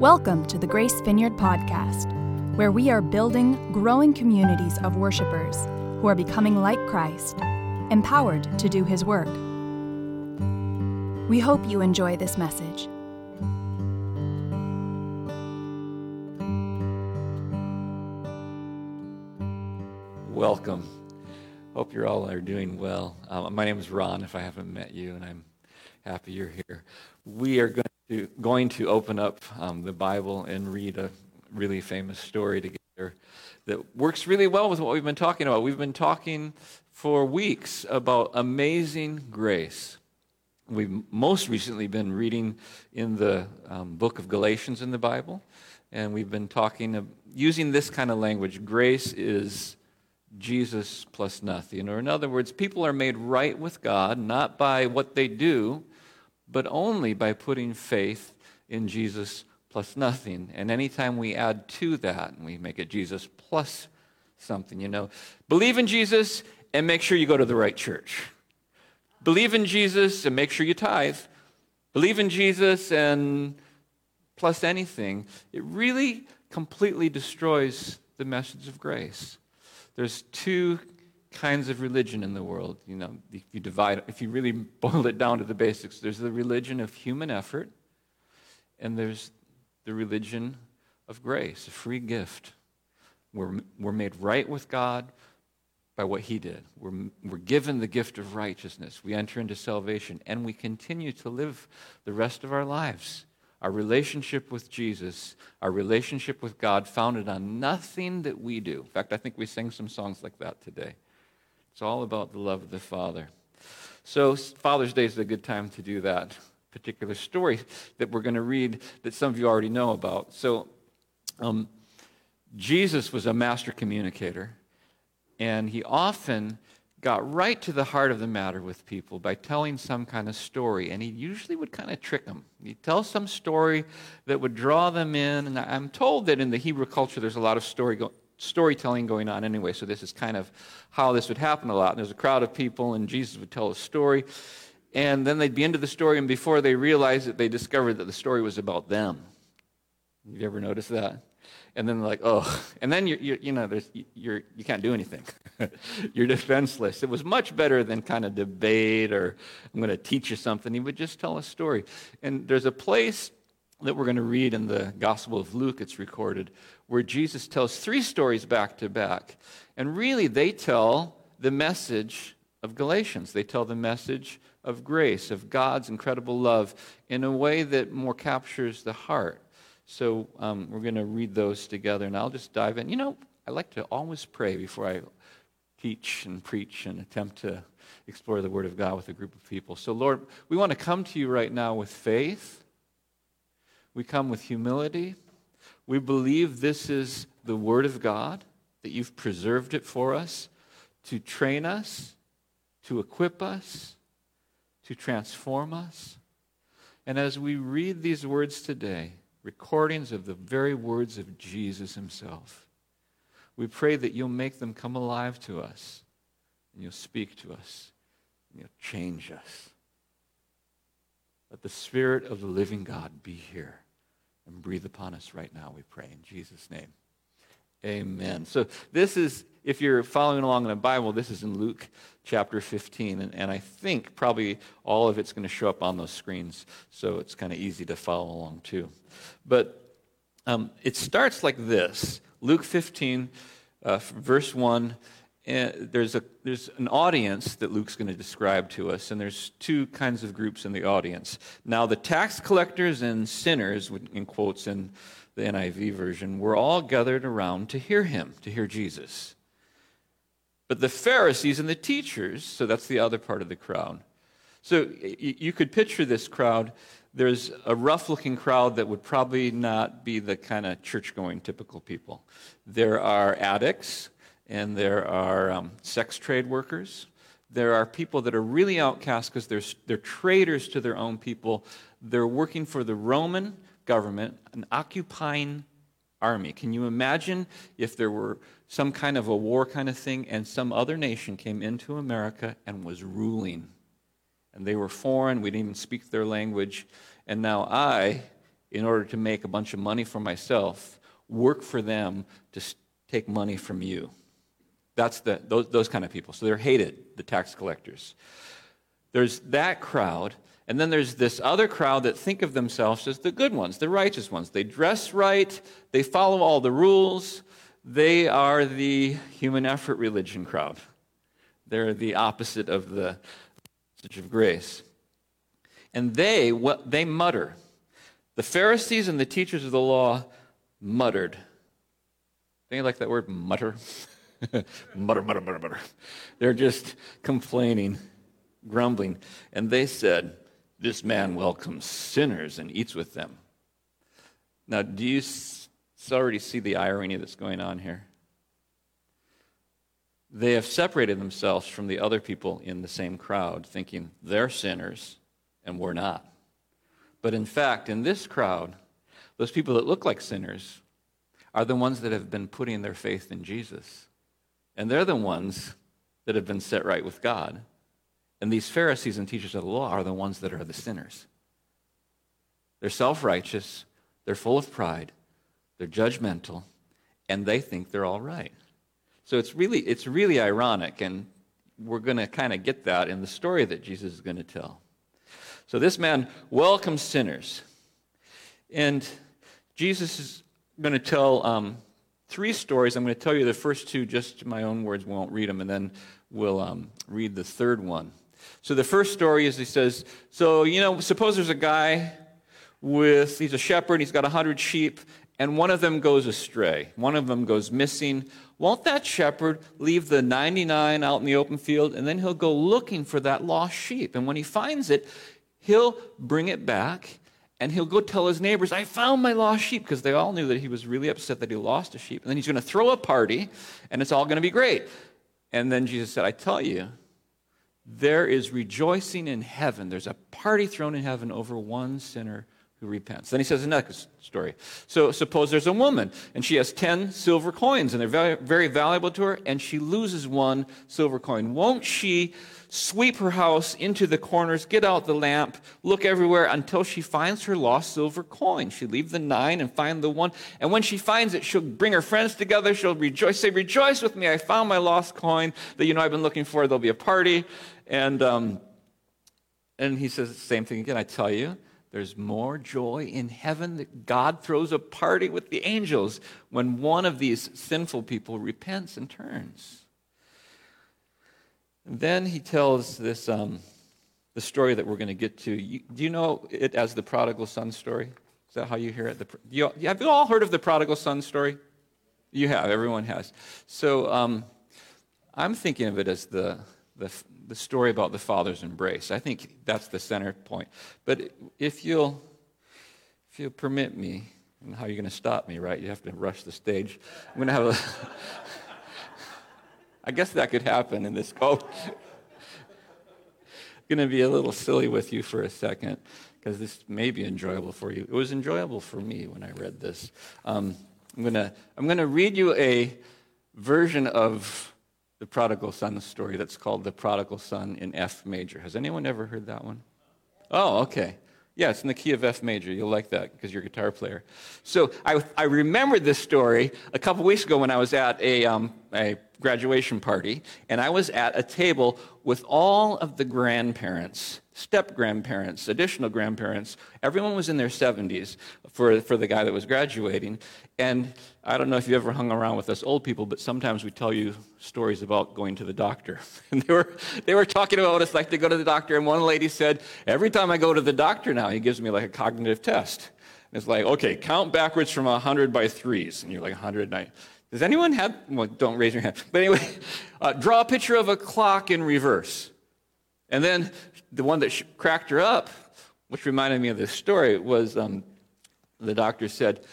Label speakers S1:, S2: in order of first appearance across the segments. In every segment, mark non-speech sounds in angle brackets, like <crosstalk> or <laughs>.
S1: Welcome to the Grace Vineyard Podcast, where we are building growing communities of worshipers who are becoming like Christ, empowered to do His work. We hope you enjoy this message.
S2: Welcome. Hope you're all are doing well. Um, my name is Ron, if I haven't met you, and I'm happy you're here. We are going to, going to open up um, the Bible and read a really famous story together that works really well with what we've been talking about. We've been talking for weeks about amazing grace. We've most recently been reading in the um, book of Galatians in the Bible, and we've been talking, of, using this kind of language grace is Jesus plus nothing. Or, in other words, people are made right with God not by what they do, but only by putting faith in Jesus plus nothing. And anytime we add to that, and we make it Jesus plus something, you know, believe in Jesus and make sure you go to the right church. Believe in Jesus and make sure you tithe. Believe in Jesus and plus anything. It really completely destroys the message of grace. There's two kinds of religion in the world. You know, if you divide, if you really <laughs> boil it down to the basics, there's the religion of human effort, and there's the religion of grace, a free gift. We're, we're made right with God by what He did. We're, we're given the gift of righteousness. We enter into salvation, and we continue to live the rest of our lives. Our relationship with Jesus, our relationship with God, founded on nothing that we do. In fact, I think we sing some songs like that today. It's all about the love of the Father. So, Father's Day is a good time to do that particular story that we're going to read that some of you already know about. So, um, Jesus was a master communicator, and he often got right to the heart of the matter with people by telling some kind of story. And he usually would kind of trick them. He'd tell some story that would draw them in. And I'm told that in the Hebrew culture, there's a lot of story storytelling going on anyway. So this is kind of how this would happen a lot. And there's a crowd of people, and Jesus would tell a story. And then they'd be into the story, and before they realized it, they discovered that the story was about them. You ever notice that? And then like, oh, and then you're, you're you know, there's, you're, you can't do anything. <laughs> you're defenseless. It was much better than kind of debate or I'm going to teach you something. He would just tell a story. And there's a place that we're going to read in the Gospel of Luke, it's recorded, where Jesus tells three stories back to back. And really, they tell the message of Galatians. They tell the message of grace, of God's incredible love, in a way that more captures the heart. So um, we're going to read those together, and I'll just dive in. You know, I like to always pray before I teach and preach and attempt to explore the Word of God with a group of people. So, Lord, we want to come to you right now with faith. We come with humility. We believe this is the Word of God, that you've preserved it for us to train us, to equip us, to transform us. And as we read these words today, recordings of the very words of Jesus himself, we pray that you'll make them come alive to us, and you'll speak to us, and you'll change us. Let the Spirit of the living God be here and breathe upon us right now, we pray, in Jesus' name. Amen. So, this is, if you're following along in the Bible, this is in Luke chapter 15. And, and I think probably all of it's going to show up on those screens. So, it's kind of easy to follow along too. But um, it starts like this Luke 15, uh, verse 1. And there's, a, there's an audience that Luke's going to describe to us, and there's two kinds of groups in the audience. Now, the tax collectors and sinners, in quotes in the NIV version, were all gathered around to hear him, to hear Jesus. But the Pharisees and the teachers, so that's the other part of the crowd. So you could picture this crowd. There's a rough looking crowd that would probably not be the kind of church going typical people. There are addicts, and there are um, sex trade workers. There are people that are really outcast because they're, they're traitors to their own people. They're working for the Roman government, an occupying army. Can you imagine if there were some kind of a war kind of thing and some other nation came into America and was ruling? And they were foreign, we didn't even speak their language. And now I in order to make a bunch of money for myself, work for them to take money from you. That's the, those, those kind of people. So they're hated, the tax collectors. There's that crowd, and then there's this other crowd that think of themselves as the good ones, the righteous ones. They dress right, they follow all the rules. They are the human effort religion crowd. They're the opposite of the message of grace. And they, they mutter. The Pharisees and the teachers of the law muttered. Don't you like that word, mutter? <laughs> mutter, mutter, mutter, mutter. They're just complaining, grumbling. And they said, This man welcomes sinners and eats with them. Now, do you already see the irony that's going on here? They have separated themselves from the other people in the same crowd, thinking they're sinners and we're not. But in fact, in this crowd, those people that look like sinners are the ones that have been putting their faith in Jesus. And they're the ones that have been set right with God. And these Pharisees and teachers of the law are the ones that are the sinners. They're self righteous, they're full of pride, they're judgmental, and they think they're all right. So it's really, it's really ironic, and we're going to kind of get that in the story that Jesus is going to tell. So this man welcomes sinners. And Jesus is going to tell um, three stories. I'm going to tell you the first two, just my own words, we won't read them, and then we'll um, read the third one. So the first story is he says, So, you know, suppose there's a guy with, he's a shepherd, he's got 100 sheep, and one of them goes astray. One of them goes missing. Won't that shepherd leave the 99 out in the open field, and then he'll go looking for that lost sheep? And when he finds it, he'll bring it back and he'll go tell his neighbors, I found my lost sheep, because they all knew that he was really upset that he lost a sheep. And then he's going to throw a party, and it's all going to be great. And then Jesus said, I tell you, there is rejoicing in heaven. There's a party thrown in heaven over one sinner who repents. Then he says another story. So suppose there's a woman, and she has 10 silver coins, and they're very, very valuable to her, and she loses one silver coin. Won't she sweep her house into the corners, get out the lamp, look everywhere until she finds her lost silver coin. She leave the nine and find the one. And when she finds it, she'll bring her friends together. She'll rejoice, say, Rejoice with me. I found my lost coin that you know I've been looking for. There'll be a party. And, um, and he says the same thing again. I tell you, there's more joy in heaven that God throws a party with the angels when one of these sinful people repents and turns. And then he tells this um, the story that we're going to get to. You, do you know it as the prodigal son story? Is that how you hear it? The, you, have you all heard of the prodigal son story? You have. Everyone has. So um, I'm thinking of it as the, the, the story about the father's embrace. I think that's the center point. But if you'll, if you'll permit me, and how are you going to stop me, right? You have to rush the stage. I'm going to have a. I guess that could happen in this code. going to be a little silly with you for a second because this may be enjoyable for you. It was enjoyable for me when I read this. Um, I'm going to I'm going to read you a version of the prodigal son story that's called the prodigal son in F major. Has anyone ever heard that one? Oh, okay. Yeah, it's in the key of F major. You'll like that because you're a guitar player. So I, I remembered this story a couple weeks ago when I was at a, um, a graduation party, and I was at a table with all of the grandparents, step grandparents, additional grandparents. Everyone was in their 70s for, for the guy that was graduating. And I don't know if you ever hung around with us old people, but sometimes we tell you stories about going to the doctor. <laughs> And they were, they were talking about what it's like to go to the doctor. And one lady said, Every time I go to the doctor now, he gives me like a cognitive test. And it's like, okay, count backwards from 100 by threes. And you're like, 109. Does anyone have, well, don't raise your hand. <laughs> But anyway, <laughs> uh, draw a picture of a clock in reverse. And then the one that cracked her up, which reminded me of this story, was um, the doctor said,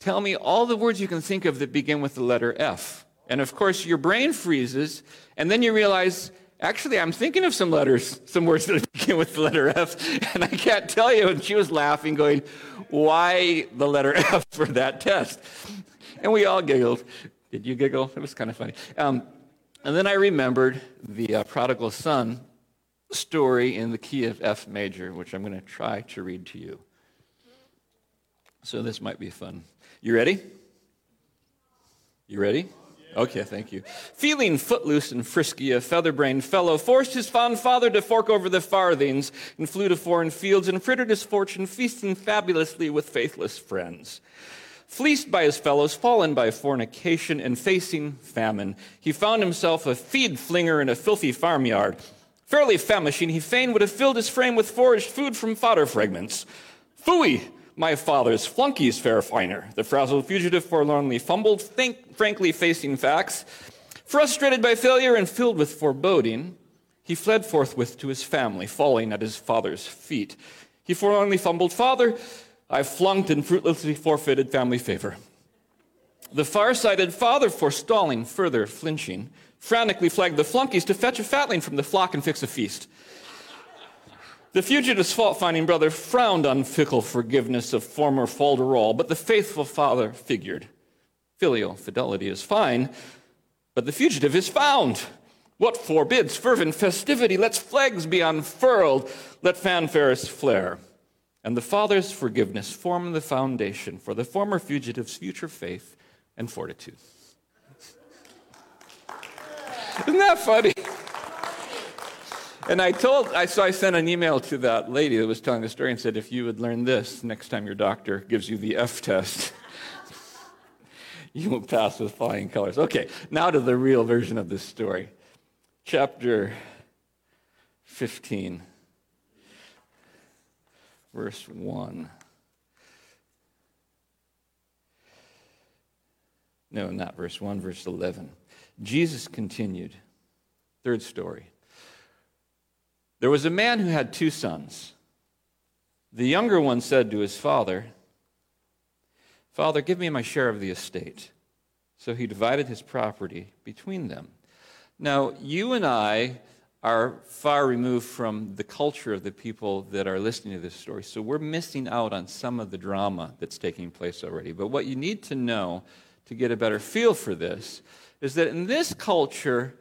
S2: Tell me all the words you can think of that begin with the letter F. And of course, your brain freezes, and then you realize, actually, I'm thinking of some letters, some words that <laughs> begin with the letter F, and I can't tell you. And she was laughing, going, Why the letter <laughs> F for that test? And we all giggled. Did you giggle? It was kind of funny. Um, and then I remembered the uh, prodigal son story in the key of F major, which I'm going to try to read to you. So this might be fun. You ready? You ready? Okay, thank you. Feeling footloose and frisky, a feather-brained fellow forced his fond father to fork over the farthings and flew to foreign fields and frittered his fortune, feasting fabulously with faithless friends. Fleeced by his fellows, fallen by fornication, and facing famine, he found himself a feed flinger in a filthy farmyard. Fairly famishing, he fain would have filled his frame with foraged food from fodder fragments. Phooey! My father's flunkies, fare finer. The frazzled fugitive forlornly fumbled, think, frankly facing facts. Frustrated by failure and filled with foreboding, he fled forthwith to his family, falling at his father's feet. He forlornly fumbled, Father, I flunked and fruitlessly forfeited family favor. The far-sighted father, forestalling further flinching, frantically flagged the flunkies to fetch a fatling from the flock and fix a feast. The fugitive's fault finding brother frowned on fickle forgiveness of former falderall, but the faithful father figured. Filial fidelity is fine, but the fugitive is found. What forbids fervent festivity? Let flags be unfurled, let fanfares flare. And the father's forgiveness form the foundation for the former fugitive's future faith and fortitude. Isn't that funny? And I told, I, so I sent an email to that lady that was telling the story and said, if you would learn this next time your doctor gives you the F test, <laughs> you will pass with flying colors. Okay, now to the real version of this story. Chapter 15, verse 1. No, not verse 1, verse 11. Jesus continued. Third story. There was a man who had two sons. The younger one said to his father, Father, give me my share of the estate. So he divided his property between them. Now, you and I are far removed from the culture of the people that are listening to this story, so we're missing out on some of the drama that's taking place already. But what you need to know to get a better feel for this is that in this culture,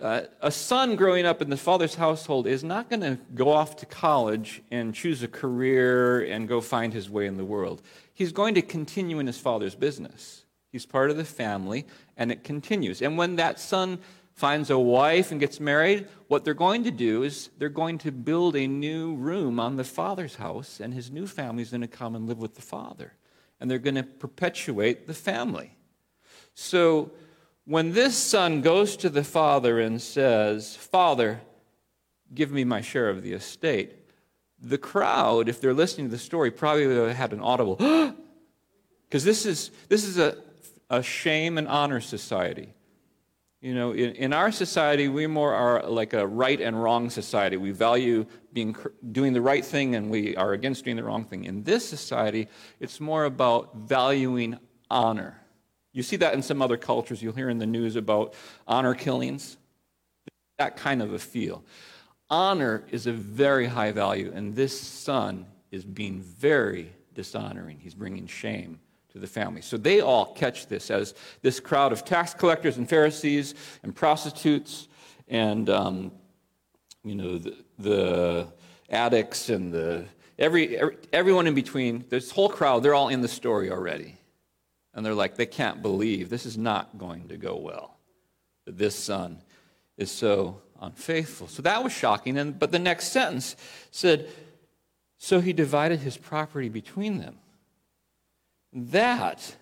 S2: uh, a son growing up in the father's household is not going to go off to college and choose a career and go find his way in the world. He's going to continue in his father's business. He's part of the family, and it continues. And when that son finds a wife and gets married, what they're going to do is they're going to build a new room on the father's house, and his new family is going to come and live with the father. And they're going to perpetuate the family. So, when this son goes to the father and says, Father, give me my share of the estate, the crowd, if they're listening to the story, probably would have had an audible, <gasps> because this is, this is a, a shame and honor society. You know, in, in our society, we more are like a right and wrong society. We value being, doing the right thing and we are against doing the wrong thing. In this society, it's more about valuing honor. You see that in some other cultures. You'll hear in the news about honor killings. That kind of a feel. Honor is a very high value, and this son is being very dishonoring. He's bringing shame to the family. So they all catch this as this crowd of tax collectors and Pharisees and prostitutes and, um, you know, the, the addicts and the every, every, everyone in between. This whole crowd, they're all in the story already. And they're like, they can't believe this is not going to go well. That this son is so unfaithful. So that was shocking. And, but the next sentence said, So he divided his property between them. That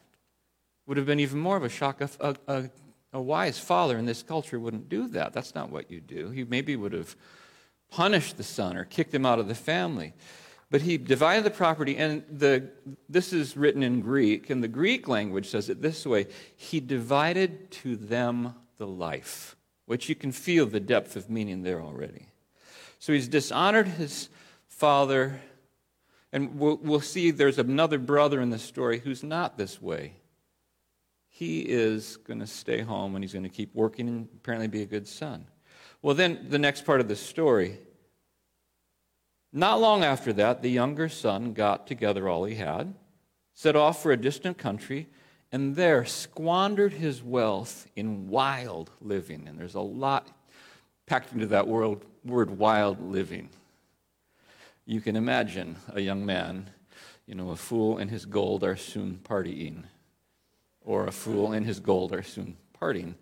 S2: would have been even more of a shock. A, a, a wise father in this culture wouldn't do that. That's not what you do. He maybe would have punished the son or kicked him out of the family. But he divided the property, and the, this is written in Greek, and the Greek language says it this way He divided to them the life, which you can feel the depth of meaning there already. So he's dishonored his father, and we'll, we'll see there's another brother in the story who's not this way. He is going to stay home and he's going to keep working and apparently be a good son. Well, then the next part of the story not long after that, the younger son got together all he had, set off for a distant country, and there squandered his wealth in wild living. And there's a lot packed into that word, word wild living. You can imagine a young man you know, a fool and his gold are soon partying, or a fool and his gold are soon parting,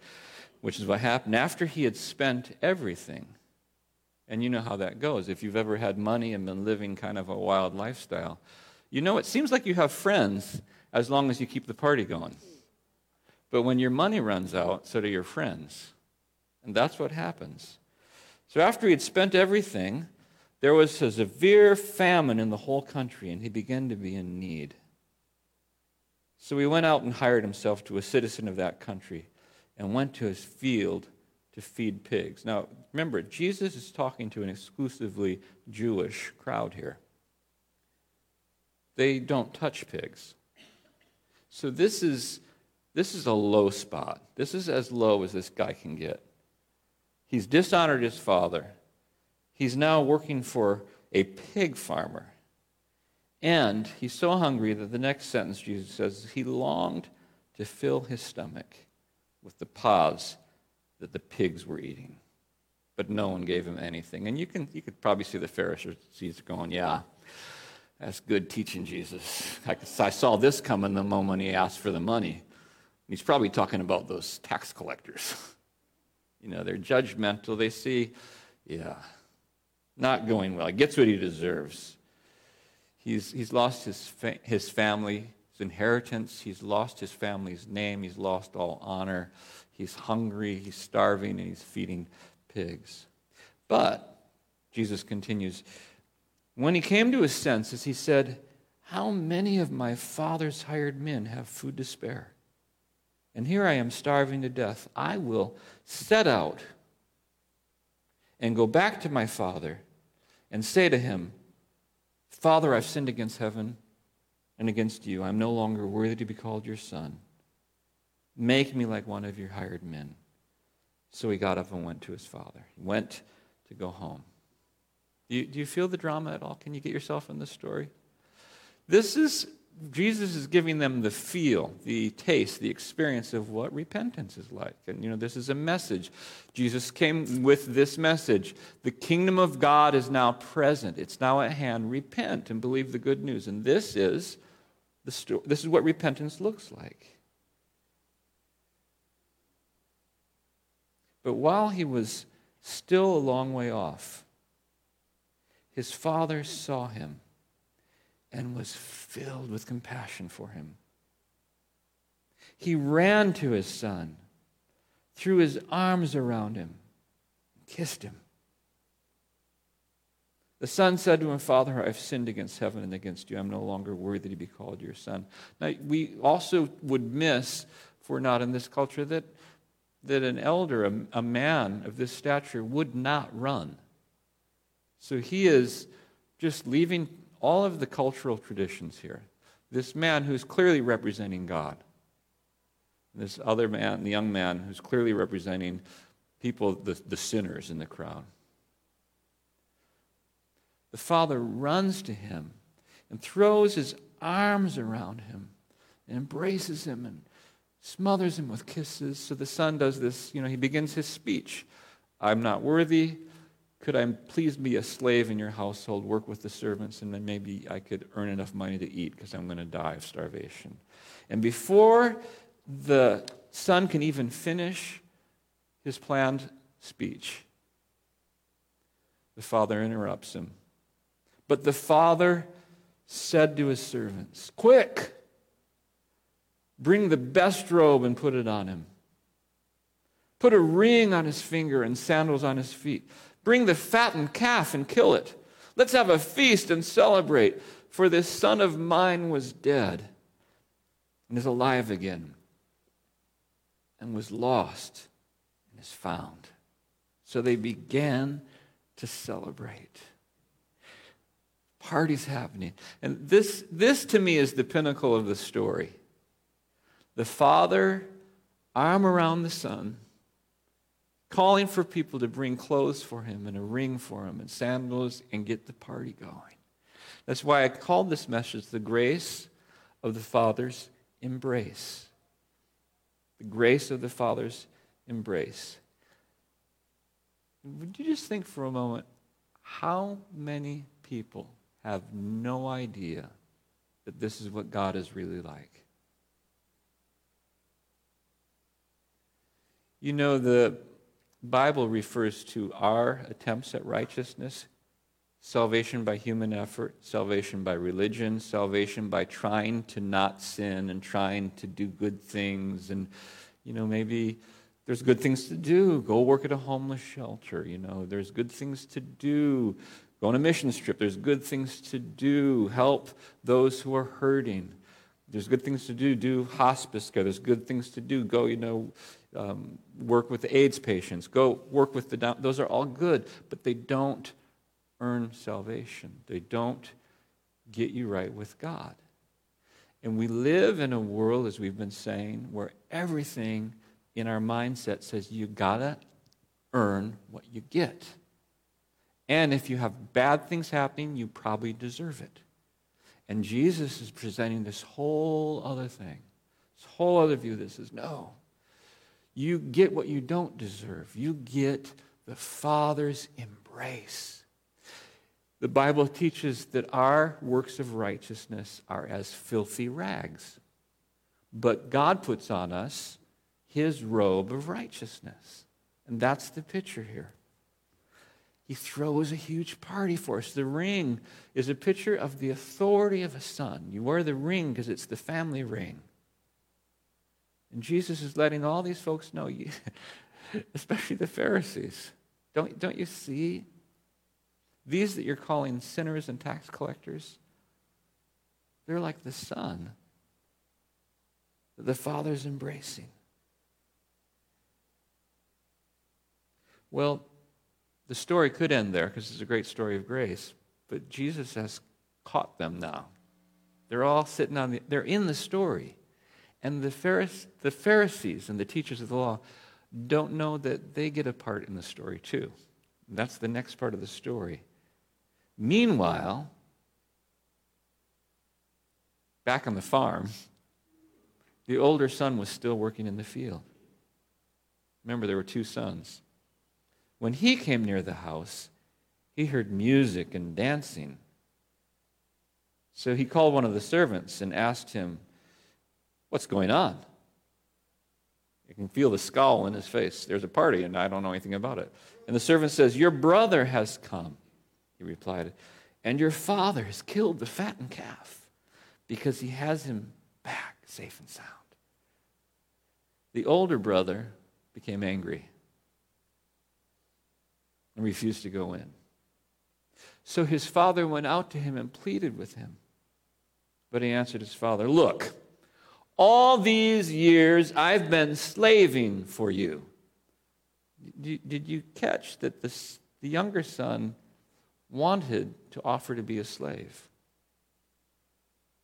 S2: which is what happened after he had spent everything. And you know how that goes. If you've ever had money and been living kind of a wild lifestyle, you know it seems like you have friends as long as you keep the party going. But when your money runs out, so do your friends. And that's what happens. So after he had spent everything, there was a severe famine in the whole country, and he began to be in need. So he went out and hired himself to a citizen of that country and went to his field to feed pigs. Now, remember, Jesus is talking to an exclusively Jewish crowd here. They don't touch pigs. So this is, this is a low spot. This is as low as this guy can get. He's dishonored his father. He's now working for a pig farmer. And he's so hungry that the next sentence Jesus says he longed to fill his stomach with the pods that the pigs were eating. But no one gave him anything. And you, can, you could probably see the Pharisees going, Yeah, that's good teaching, Jesus. I, I saw this coming the moment he asked for the money. He's probably talking about those tax collectors. <laughs> You know, they're judgmental. They see, yeah, not going well. He gets what he deserves. He's, he's lost his, fa- his family, his inheritance. He's lost his family's name. He's lost all honor. He's hungry. He's starving, and he's feeding pigs. But, Jesus continues, when he came to his senses, he said, How many of my father's hired men have food to spare? And here I am starving to death. I will set out and go back to my father and say to him, Father, I've sinned against heaven and against you. I'm no longer worthy to be called your son. Make me like one of your hired men. So he got up and went to his father. He went to go home. Do you, do you feel the drama at all? Can you get yourself in this story? This is Jesus is giving them the feel, the taste, the experience of what repentance is like. And, you know, this is a message. Jesus came with this message. The kingdom of God is now present, it's now at hand. Repent and believe the good news. And this is, the sto- this is what repentance looks like. But while he was still a long way off, his father saw him and was filled with compassion for him. He ran to his son, threw his arms around him, kissed him. The son said to him, Father, I've sinned against heaven and against you. I'm no longer worthy to be called your son. Now, we also would miss, if we're not in this culture, that, that an elder, a, a man of this stature, would not run. So he is just leaving all of the cultural traditions here. This man who's clearly representing God. This other man, the young man, who's clearly representing people, the, the sinners in the crowd. The father runs to him and throws his arms around him and embraces him and smothers him with kisses. So the son does this, you know, he begins his speech. I'm not worthy. Could I please be a slave in your household, work with the servants, and then maybe I could earn enough money to eat because I'm going to die of starvation? And before the son can even finish his planned speech, the father interrupts him. But the father said to his servants, Quick, bring the best robe and put it on him. Put a ring on his finger and sandals on his feet. Bring the fattened calf and kill it. Let's have a feast and celebrate, for this son of mine was dead and is alive again, and was lost and is found. So they began to celebrate. Parties happening. And this, this to me is the pinnacle of the story. The father, arm around the son, calling for people to bring clothes for him and a ring for him and sandals and get the party going. That's why I called this message the grace of the Father's embrace. The grace of the Father's embrace. Would you just think for a moment how many people have no idea that this is what God is really like. You know, the Bible refers to our attempts at righteousness salvation by human effort, salvation by religion, salvation by trying to not sin and trying to do good things. And, you know, maybe there's good things to do. Go work at a homeless shelter. You know, there's good things to do. Go on a mission trip. There's good things to do. Help those who are hurting. There's good things to do. Do hospice care. There's good things to do. Go, you know, um, work with the AIDS patients. Go work with the down. Those are all good, but they don't earn salvation. They don't get you right with God. And we live in a world, as we've been saying, where everything in our mindset says you gotta earn what you get. And if you have bad things happening, you probably deserve it. And Jesus is presenting this whole other thing, this whole other view that says, no, you get what you don't deserve. You get the Father's embrace. The Bible teaches that our works of righteousness are as filthy rags. But God puts on us his robe of righteousness. And that's the picture here. He throws a huge party for us. The ring is a picture of the authority of a son. You wear the ring because it's the family ring. And Jesus is letting all these folks know, <laughs> especially the Pharisees, don't, don't you see these that you're calling sinners and tax collectors, they're like the son that the Father's embracing. Well, the story could end there because it's a great story of grace, but Jesus has caught them now. They're all sitting on the, they're in the story. And the, the Pharisees and the teachers of the law don't know that they get a part in the story too. That's the next part of the story. Meanwhile, back on the farm, the older son was still working in the field. Remember, there were two sons. When he came near the house, he heard music and dancing. So he called one of the servants and asked him, What's going on? You can feel the scowl in his face. There's a party, and I don't know anything about it. And the servant says, Your brother has come he replied, And your father has killed the fattened calf because he has him back safe and sound. The older brother became angry and refused to go in. So his father went out to him and pleaded with him. But he answered his father, Look, all these years I've been slaving for you. Did you catch that the, younger son wanted to offer to be a slave.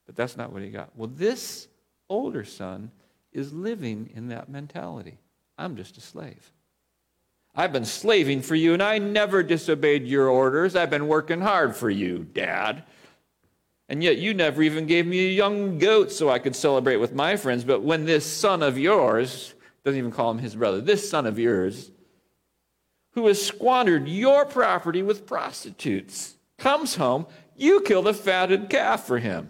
S2: But that's not what he got. Well, this older son is living in that mentality. I'm just a slave. I've been slaving for you, and I never disobeyed your orders. I've been working hard for you, Dad. And yet you never even gave me a young goat so I could celebrate with my friends. But when this son of yours, doesn't even call him his brother, this son of yours, who has squandered your property with prostitutes comes home, you kill the fatted calf for him.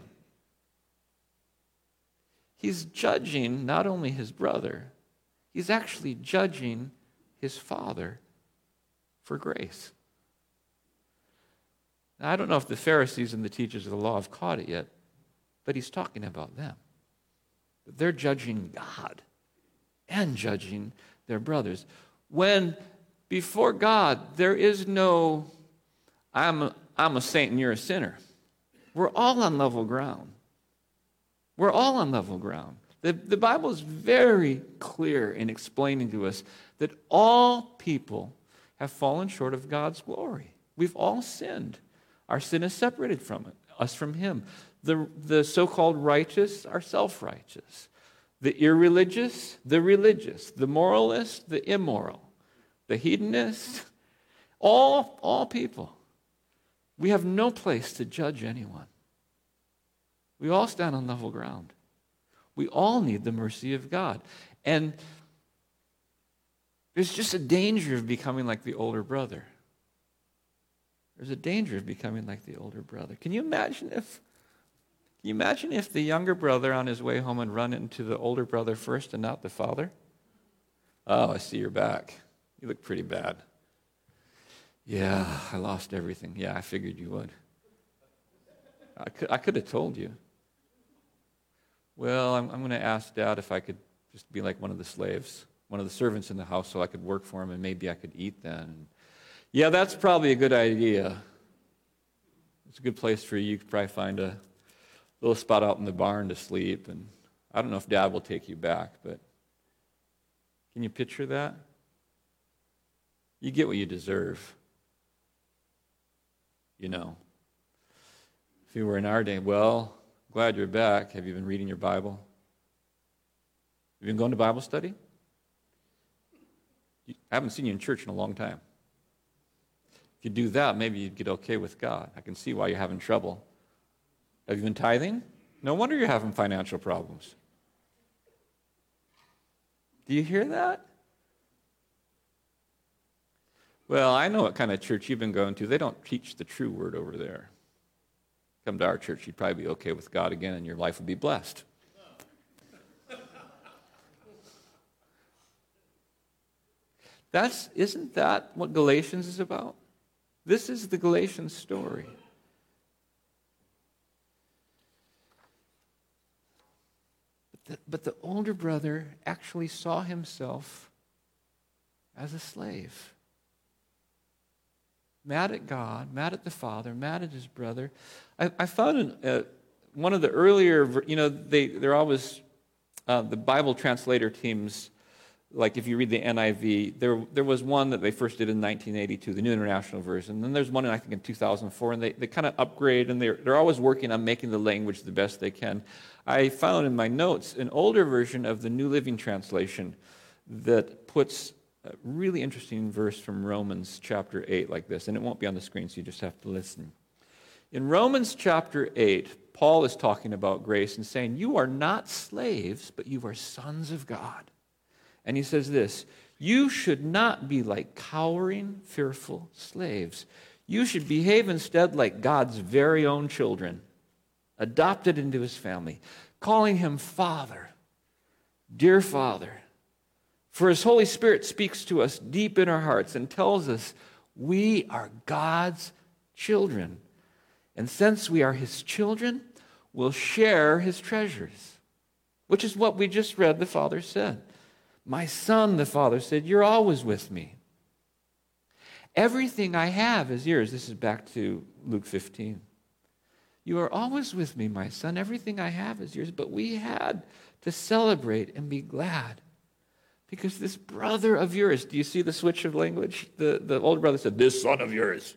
S2: He's judging not only his brother, he's actually judging his father for grace. Now, I don't know if the Pharisees and the teachers of the law have caught it yet, but he's talking about them. They're judging God and judging their brothers. When before God, there is no, I'm a, I'm a saint and you're a sinner. We're all on level ground. We're all on level ground. The, the Bible is very clear in explaining to us that all people have fallen short of God's glory. We've all sinned. Our sin is separated from it, us from Him. The, the so called righteous are self righteous. The irreligious, the religious. The moralist, the immoral the hedonist, all, all people. We have no place to judge anyone. We all stand on level ground. We all need the mercy of God. And there's just a danger of becoming like the older brother. There's a danger of becoming like the older brother. Can you imagine if can you imagine if the younger brother on his way home had run into the older brother first and not the father? Oh, I see you're back. You look pretty bad. Yeah, I lost everything. Yeah, I figured you would. I could, I could have told you. Well, I'm, I'm going to ask Dad if I could just be like one of the slaves, one of the servants in the house, so I could work for him and maybe I could eat then. Yeah, that's probably a good idea. It's a good place for you. You could probably find a little spot out in the barn to sleep. And I don't know if Dad will take you back, but can you picture that? You get what you deserve. You know. If you were in our day, well, glad you're back. Have you been reading your Bible? Have you been going to Bible study? I haven't seen you in church in a long time. If you do that, maybe you'd get okay with God. I can see why you're having trouble. Have you been tithing? No wonder you're having financial problems. Do you hear that? Well, I know what kind of church you've been going to. They don't teach the true word over there. Come to our church, you'd probably be okay with God again, and your life would be blessed. That's, isn't that what Galatians is about? This is the Galatian story. But the, but the older brother actually saw himself as a slave. Mad at God, mad at the father, mad at his brother. I, I found in, uh, one of the earlier, you know, they, they're always, uh, the Bible translator teams like if you read the NIV, there, there was one that they first did in 1982, the New International Version. And then there's one, I think, in 2004, and they, they kind of upgrade, and they're, they're always working on making the language the best they can. I found in my notes an older version of the New Living Translation that puts a really interesting verse from Romans chapter 8 like this, and it won't be on the screen, so you just have to listen. In Romans chapter 8, Paul is talking about grace and saying, You are not slaves, but you are sons of God. And he says this You should not be like cowering, fearful slaves. You should behave instead like God's very own children, adopted into his family, calling him Father, dear Father. For his Holy Spirit speaks to us deep in our hearts and tells us we are God's children. And since we are his children, we'll share his treasures, which is what we just read the Father said. My son, the father said, You're always with me. Everything I have is yours. This is back to Luke 15. You are always with me, my son. Everything I have is yours. But we had to celebrate and be glad because this brother of yours, do you see the switch of language? The, the older brother said, This son of yours.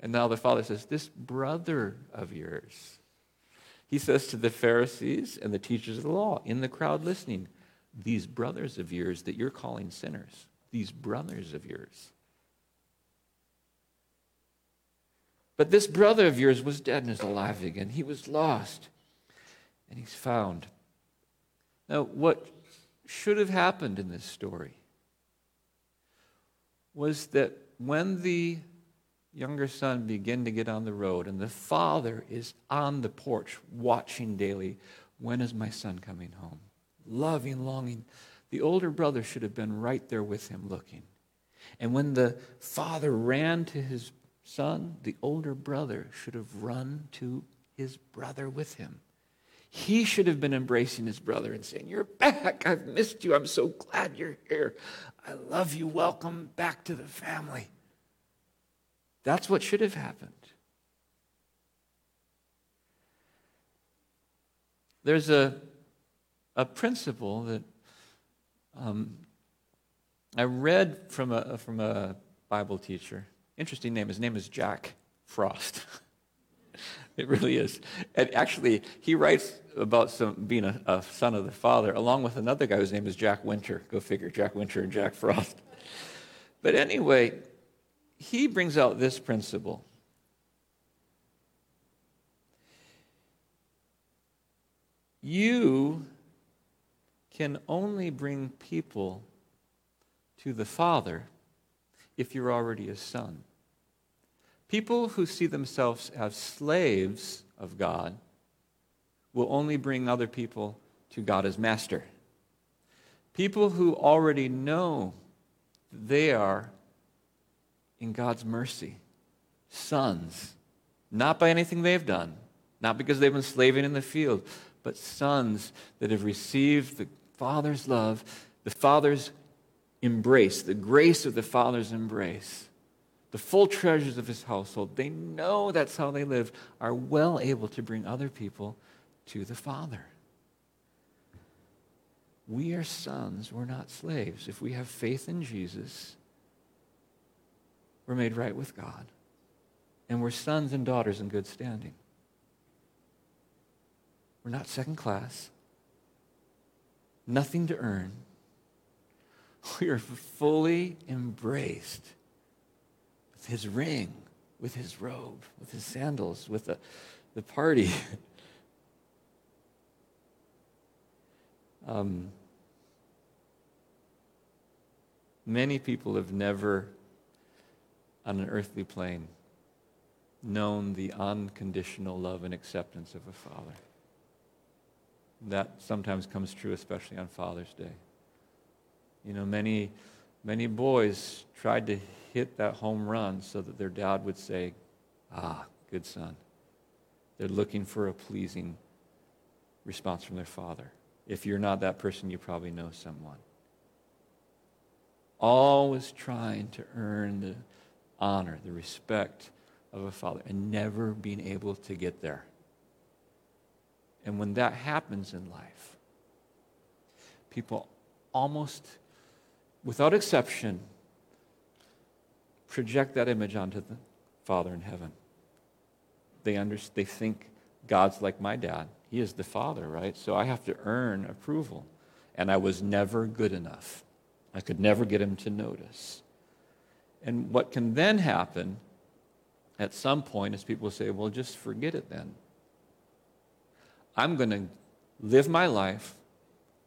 S2: And now the father says, This brother of yours. He says to the Pharisees and the teachers of the law in the crowd listening, these brothers of yours that you're calling sinners, these brothers of yours. But this brother of yours was dead and is alive again. He was lost and he's found. Now, what should have happened in this story was that when the younger son began to get on the road and the father is on the porch watching daily, when is my son coming home? Loving, longing. The older brother should have been right there with him looking. And when the father ran to his son, the older brother should have run to his brother with him. He should have been embracing his brother and saying, You're back. I've missed you. I'm so glad you're here. I love you. Welcome back to the family. That's what should have happened. There's a a principle that um, I read from a, from a Bible teacher. Interesting name. His name is Jack Frost. <laughs> it really is. And actually, he writes about some, being a, a, son of the father, along with another guy whose name is Jack Winter. Go figure, Jack Winter and Jack Frost. But anyway, he brings out this principle. You can only bring people to the Father if you're already a son. People who see themselves as slaves of God will only bring other people to God as master. People who already know they are in God's mercy, sons, not by anything they've done, not because they've been slaving in the field, but sons that have received the Father's love, the Father's embrace, the grace of the Father's embrace, the full treasures of his household. They know that's how they live, are well able to bring other people to the Father. We are sons, we're not slaves. If we have faith in Jesus, we're made right with God. And we're sons and daughters in good standing. We're not second class, nothing to earn. <laughs> We are fully embraced with his ring, with his robe, with his sandals, with the, the party. <laughs> um, many people have never, on an earthly plane, known the unconditional love and acceptance of a father. That sometimes comes true, especially on Father's Day. You know, many, many boys tried to hit that home run so that their dad would say, Ah, good son. They're looking for a pleasing response from their father. If you're not that person, you probably know someone. Always trying to earn the honor, the respect of a father, and never being able to get there. And when that happens in life, people almost, without exception, project that image onto the Father in heaven. They, under, they think God's like my dad. He is the Father, right? So I have to earn approval. And I was never good enough. I could never get him to notice. And what can then happen at some point is people say, well, just forget it then. I'm going to live my life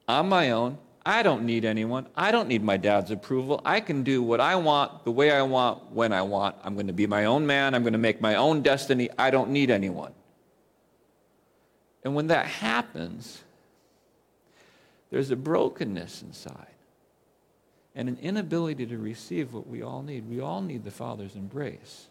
S2: on my own. I don't need anyone. I don't need my dad's approval. I can do what I want, the way I want, when I want. I'm going to be my own man. I'm going to make my own destiny. I don't need anyone. And when that happens, there's a brokenness inside and an inability to receive what we all need. We all need the Father's embrace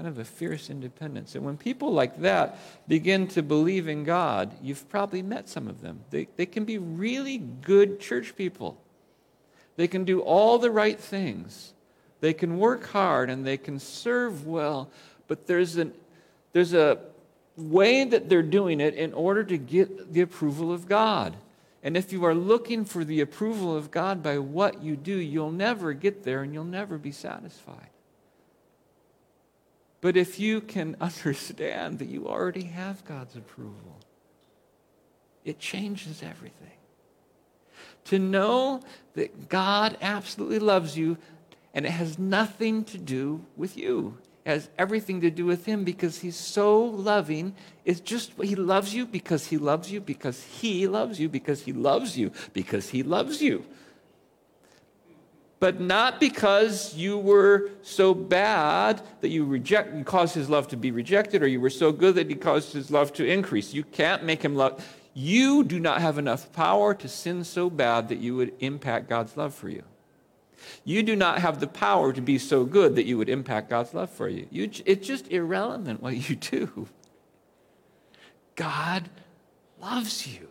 S2: kind of a fierce independence. And when people like that begin to believe in God, you've probably met some of them. They, they can be really good church people. They can do all the right things. They can work hard and they can serve well, but there's, an, there's a way that they're doing it in order to get the approval of God. And if you are looking for the approval of God by what you do, you'll never get there and you'll never be satisfied. But if you can <laughs> understand that you already have God's approval, it changes everything. To know that God absolutely loves you and it has nothing to do with you. It has everything to do with him because he's so loving. It's just he loves you because he loves you because he loves you because he loves you because he loves you but not because you were so bad that you reject you caused his love to be rejected or you were so good that he caused his love to increase. You can't make him love you do not have enough power to sin so bad that you would impact god's love for you. You do not have the power to be so good that you would impact god's love for you, you it's just irrelevant what you do. God loves you.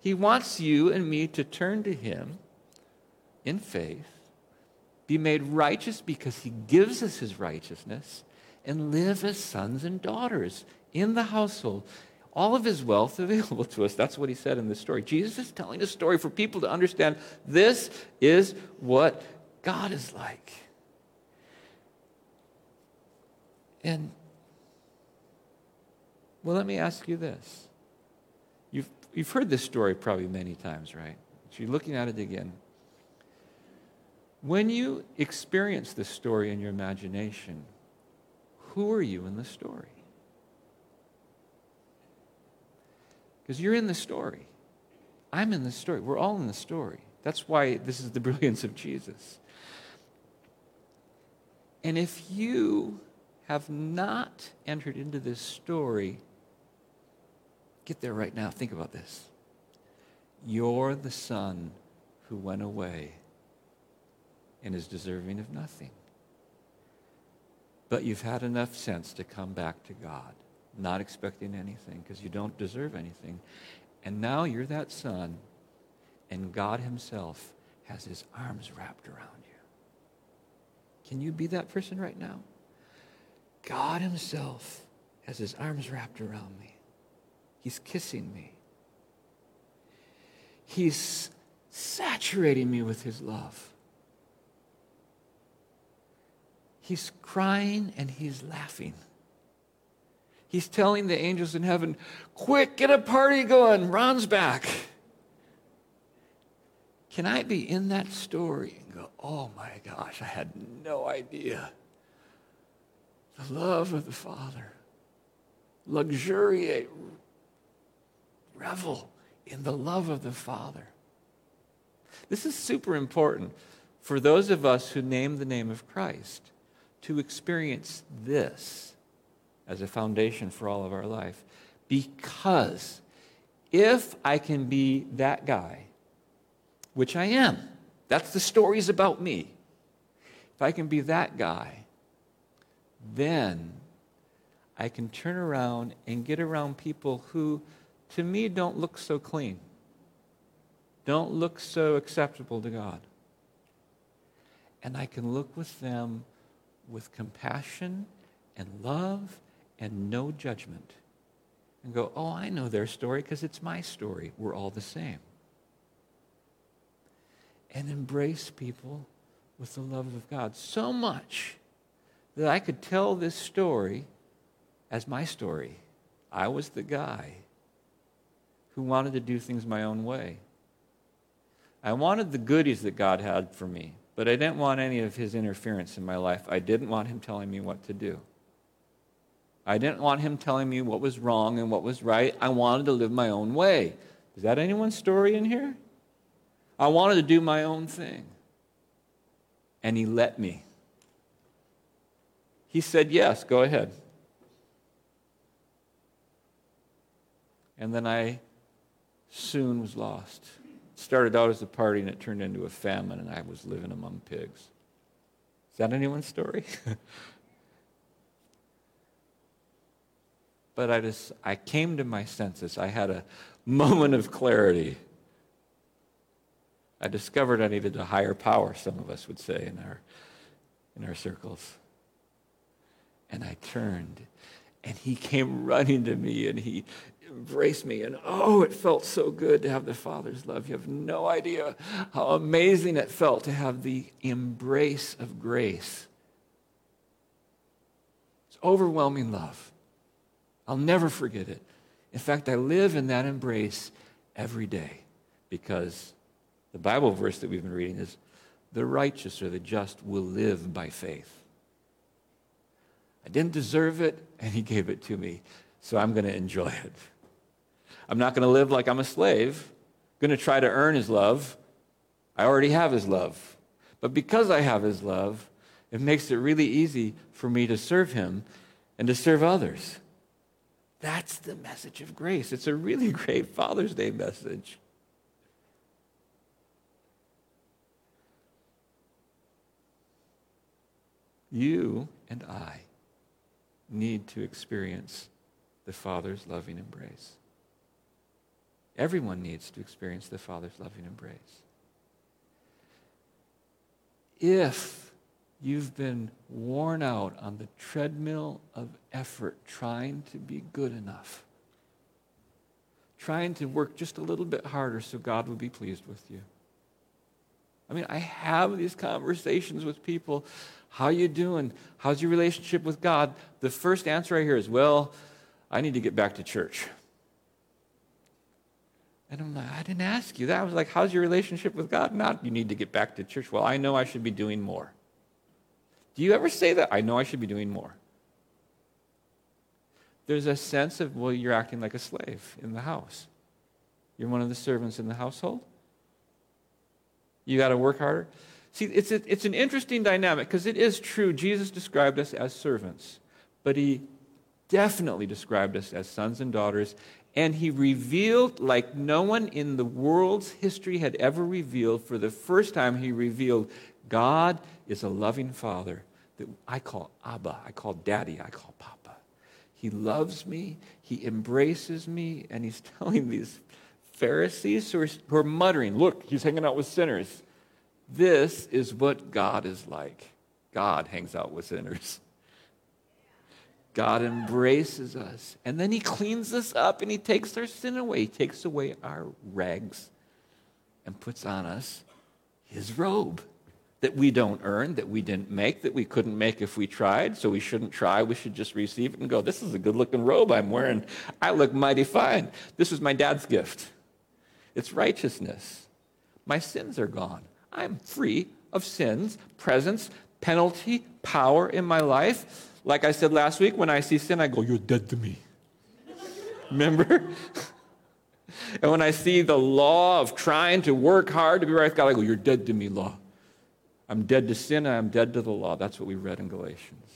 S2: He wants you and me to turn to him in faith be made righteous because he gives us his righteousness, and live as sons and daughters in the household. All of his wealth <laughs> available to us. That's what he said in this story. Jesus is telling a story for people to understand this is what God is like. And, well, let me ask you this. You've, you've heard this story probably many times, right? So you're looking at it again. When you experience this story in your imagination, who are you in the story? Because you're in the story. I'm in the story. We're all in the story. That's why this is the <laughs> brilliance of Jesus. And if you have not entered into this story, Get there right now. Think about this. You're the son who went away and is deserving of nothing. But you've had enough sense to come back to God, not expecting anything because you don't deserve anything. And now you're that son, and God Himself has His arms wrapped around you. Can you be that person right now? God Himself has His arms wrapped around me. He's kissing me. He's saturating me with His love. He's crying and He's laughing. He's telling the angels in heaven, Quick, get a party going. Ron's back. Can I be in that story and go, Oh my gosh, I had no idea? The love of the Father. Luxuriate, revel in the love of the Father. This is super important for those of us who name the name of Christ to experience this as a foundation for all of our life. Because if I can be that guy, which I am, that's the stories about me. If I can be that guy, then I can turn around and get around people who, to me, don't look so clean, don't look so acceptable to God. And I can look with them with compassion and love and no judgment and go, oh, I know their story because it's my story. We're all the same. And embrace people with the love of God so much that I could tell this story as my story. I was the guy who wanted to do things my own way. I wanted the goodies that God had for me, but I didn't want any of his interference in my life. I didn't want him telling me what to do. I didn't want him telling me what was wrong and what was right. I wanted to live my own way. Is that anyone's story in here? I wanted to do my own thing. And he let me. He said, Yes, go ahead. And then I soon was lost. Started out as a party and it turned into a famine, and I was living among pigs. Is that anyone's story? <laughs> but I just I came to my senses. I had a moment of clarity. I discovered I needed a higher power, some of us would say in our in our circles. And I turned and he came <laughs> running to me and he embraced me and oh it felt so good to have the father's love you have no idea how amazing it felt to have the embrace of grace it's overwhelming love I'll never forget it. In fact, I live in that embrace every day because the Bible verse that we've been reading is the righteous or the just will live by faith. I didn't deserve it, and He gave it to me, so I'm going to enjoy it. I'm not going to live like I'm a slave, I'm going to try to earn His love. I already have His love. But because I have His love, it makes it really easy for me to serve Him and to serve others. That's the message of grace. It's a really <laughs> great Father's Day message. You and I need to experience the Father's loving embrace. Everyone needs to experience the Father's loving embrace. If You've been worn out on the treadmill of effort trying to be good enough, trying to work just a little bit harder so God will be pleased with you. I mean, I have these conversations with people. How you doing? How's your relationship with God? The first answer I hear is, well, I need to get back to church. And I'm like, I didn't ask you that. I was like, how's your relationship with God? Not, you need to get back to church. Well, I know I should be doing more. Do you ever say that? I know I should be doing more. There's a sense of, well, you're acting like a slave in the house. You're one of the servants in the household. You got to work harder. See, it's, a, it's an interesting dynamic because it is true. Jesus described us as servants, but he definitely described us as sons and daughters, And he revealed, like no one in the world's history had ever revealed, for the first time, he revealed God is a loving father that I call Abba, I call daddy, I call Papa. He loves me, he embraces me, and he's <laughs> telling these Pharisees who are, who are muttering, Look, he's hanging out with sinners. This is what God is like. God hangs out with sinners. <laughs> God embraces us. And then He cleans us up and He takes our sin away. He takes away our rags and puts on us His robe that we don't earn, that we didn't make, that we couldn't make if we tried. So we shouldn't try. We should just receive it and go, This is a good looking robe I'm wearing. I look mighty fine. This was my dad's gift. It's righteousness. My sins are gone. I'm free of sins, presence, penalty, power in my life. Like I said last week, when I see sin, I go, You're dead to me. Remember? <laughs> and when I see the law of trying to work hard to be right with God, I go, You're dead to me, law. I'm dead to sin, I'm dead to the law. That's what we read in Galatians.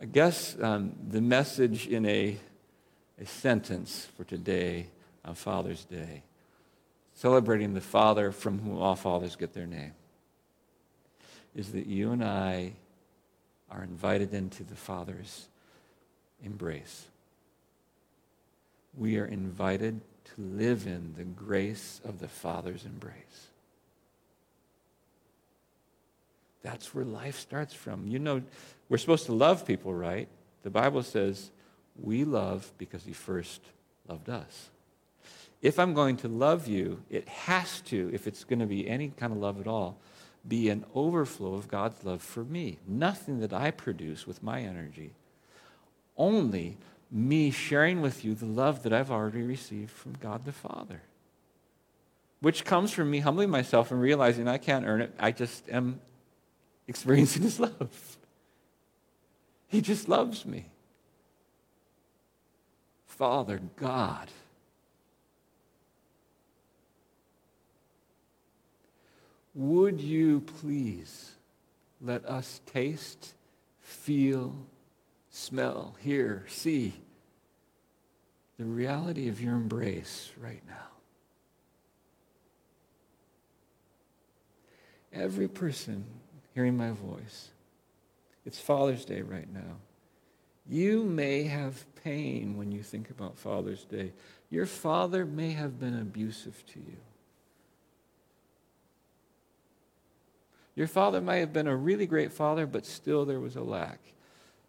S2: I guess um, the message in a, a sentence for today on Father's Day, celebrating the Father from whom all fathers get their name, is that you and I are invited into the Father's embrace. We are invited to live in the grace of the Father's embrace. That's where life starts from. You know, we're supposed to love people, right? The Bible says we love because He first loved us. If I'm going to love you, it has to, if it's going to be any kind of love at all, be an overflow of God's love for me. Nothing that I produce with my energy. Only me sharing with you the love that I've already received from God the Father. Which comes from me humbling myself and realizing I can't earn it. I just am experiencing His love. He just loves me. Father God Would you please let us taste, feel, smell, hear, see the reality of your embrace right now? Every person hearing my voice, it's Father's Day right now. You may have pain when you think about Father's Day. Your father may have been abusive to you. Your father may have been a really great father, but still there was a lack.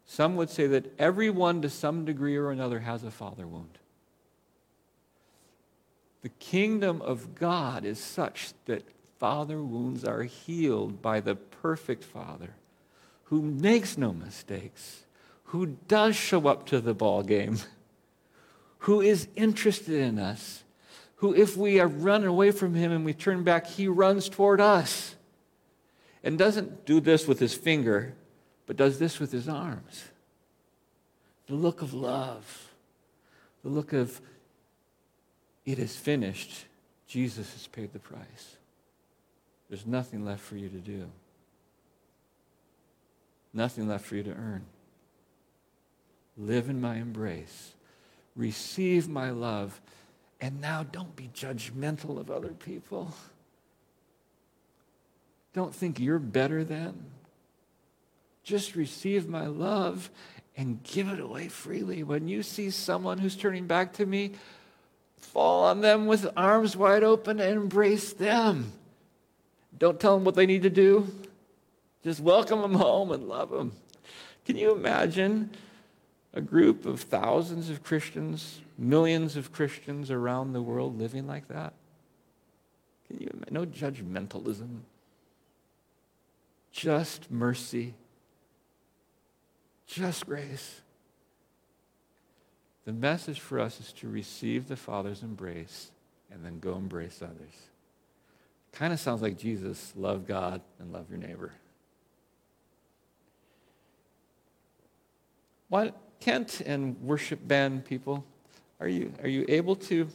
S2: Some would say that everyone to some degree or another has a father wound. The kingdom of God is such that father wounds are healed by the perfect father who makes no mistakes, who does show up to the ball game, who is interested in us, who, if we are running away from him and we turn back, he runs toward us and doesn't do this with his finger, but does this with his arms. The look of love, the look of, it is finished. Jesus has paid the price. There's nothing left for you to do, nothing left for you to earn. Live in my embrace, receive my love, and now don't be judgmental of other people. Don't think you're better than. Just receive my love and give it away freely. When you see someone who's turning back to me, fall on them with arms wide open and embrace them. Don't tell them what they need to do. Just welcome them home and love them. Can you imagine a group of thousands of Christians, millions of Christians around the world living like that? Can you? No judgmentalism just mercy, just grace. The message for us is to receive the Father's embrace and then go embrace others. Kind of sounds like Jesus love God and love your neighbor. What Kent and worship band people, are you, are you able to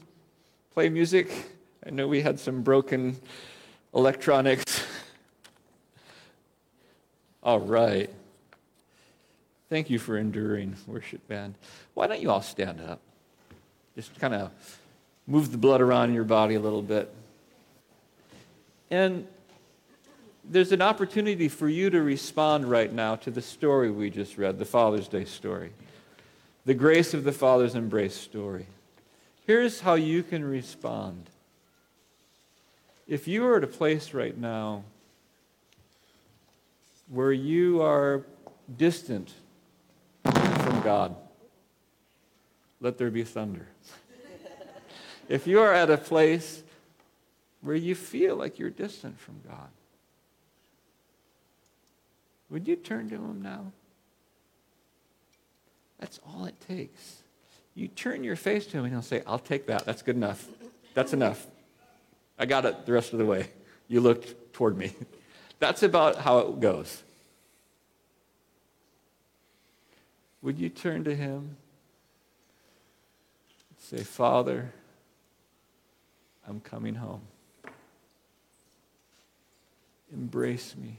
S2: play music? I know we had some broken electronics. All right. Thank you for enduring, worship band. Why don't you all stand up? Just kind of move the blood around in your body a little bit. And there's an opportunity for you to respond right now to the story we just read, the Father's Day story, the grace of the Father's embrace story. Here's how you can respond. If you are at a place right now where you are distant from God, let there be thunder. <laughs> if you are at a place where you feel like you're distant from God, would you turn to Him now? That's all it takes. You turn your face to Him and He'll say, I'll take that. That's good enough. That's enough. I got it the rest of the way. You looked toward me. <laughs> That's about how it goes. Would you turn to Him? Say, Father, I'm coming home. Embrace me.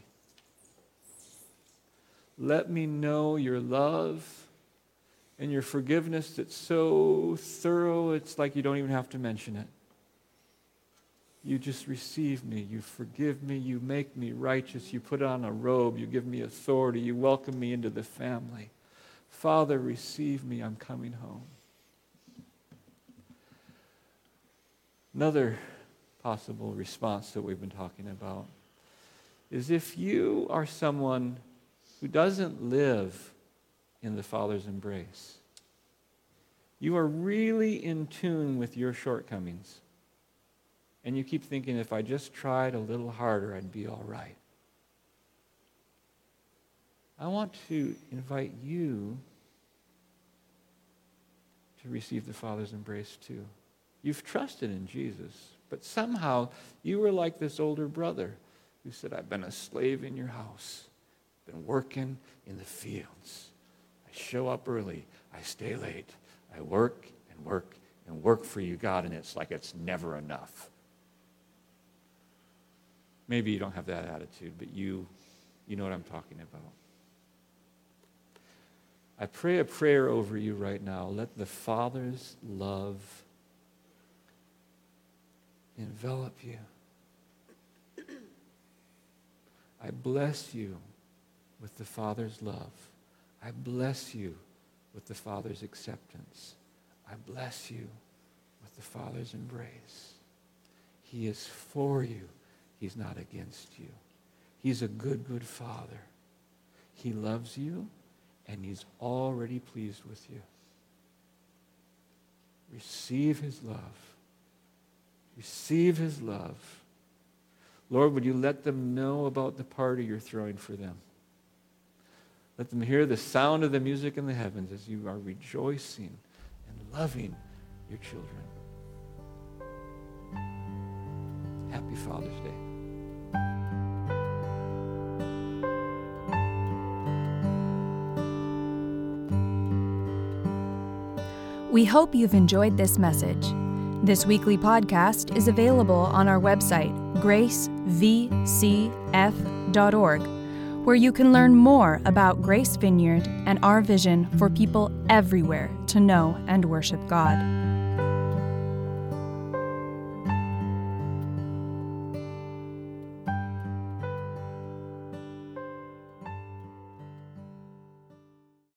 S2: Let me know your love and your forgiveness that's so thorough, it's like you don't even have to mention it. You just receive me. You forgive me. You make me righteous. You put on a robe. You give me authority. You welcome me into the family. Father, receive me. I'm coming home. Another possible response that we've been talking about is if you are someone who doesn't live in the Father's embrace, you are really in tune with your shortcomings. And you keep thinking, if I just tried a little harder, I'd be all right. I want to invite you to receive the Father's embrace too. You've trusted in Jesus, but somehow you were like this older brother who said, I've been a slave in your house, been working in the fields. I show up early, I stay late, I work and work and work for you, God, and it's like it's never enough. Maybe you don't have that attitude, but you, you know what I'm talking about. I pray a prayer over you right now. Let the Father's love envelop you. I bless you with the Father's love. I bless you with the Father's acceptance. I bless you with the Father's embrace. He is for you. He's not against you. He's a good, good Father. He loves you and he's already pleased with you. Receive his love. Receive his love. Lord, would you let them know about the party you're throwing for them? Let them hear the sound of the music in the heavens as you are rejoicing and loving your children. Happy Father's Day.
S1: We hope you've enjoyed this message. This weekly podcast is available on our website, gracevcf.org, where you can learn more about Grace Vineyard and our vision for people everywhere to know and worship God.